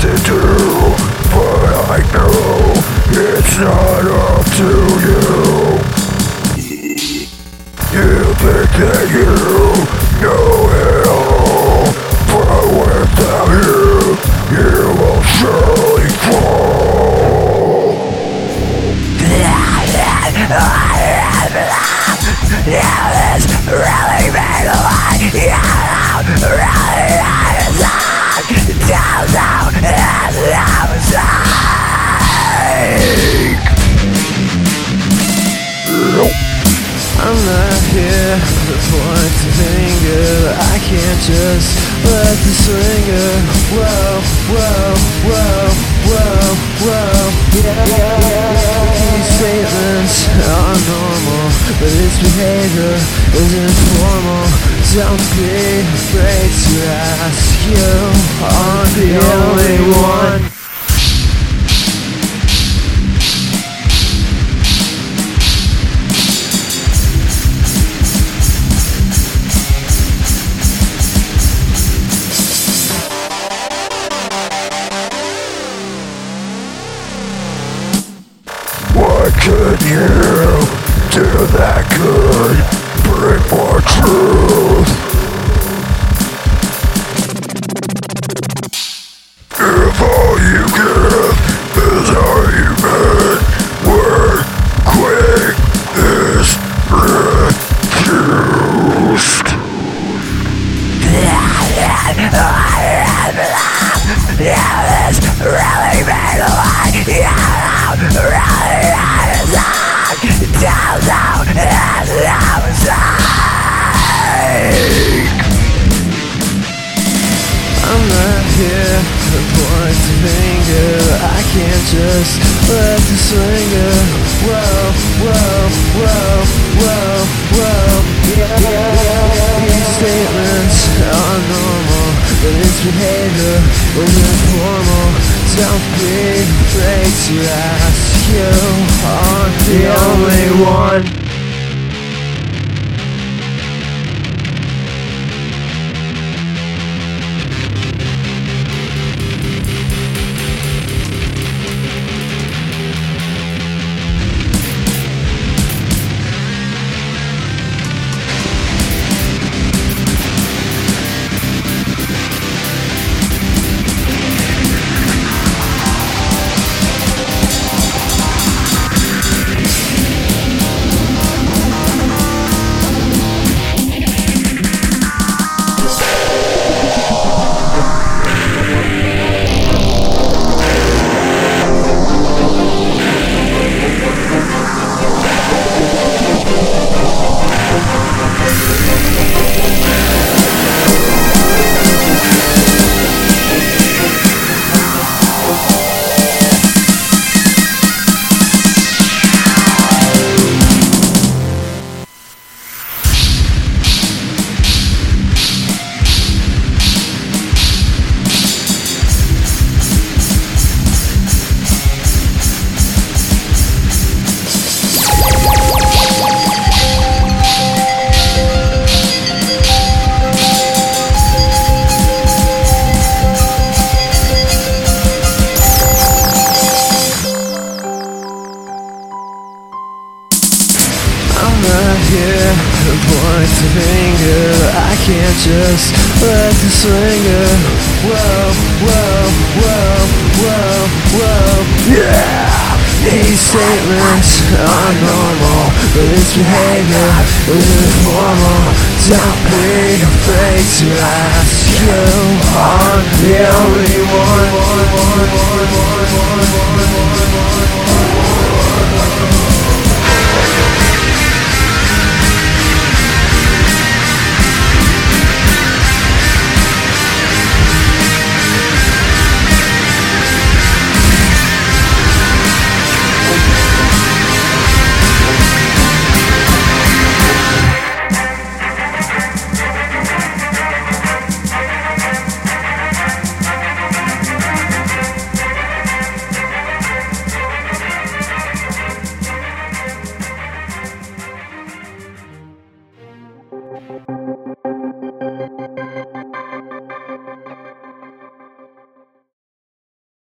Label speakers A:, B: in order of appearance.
A: to do, but I know it's not up to you. You think that you know it all, but without you, you will surely fall.
B: I'm not here finger I can't just let this linger Whoa, whoa, whoa, whoa, whoa yeah But this behavior is informal Don't be afraid to ask You aren't the only one
A: that
B: to point the finger I can't just let this linger. Whoa, whoa, whoa, whoa, whoa. Yeah, yeah, These statements are normal But this behavior is informal Don't be afraid to ask You aren't the only one point to anger. I can't just let this linger Whoa, whoa, whoa, whoa, whoa Yeah! These statements are normal But this behavior. Is informal Don't be afraid to ask. You are the only one.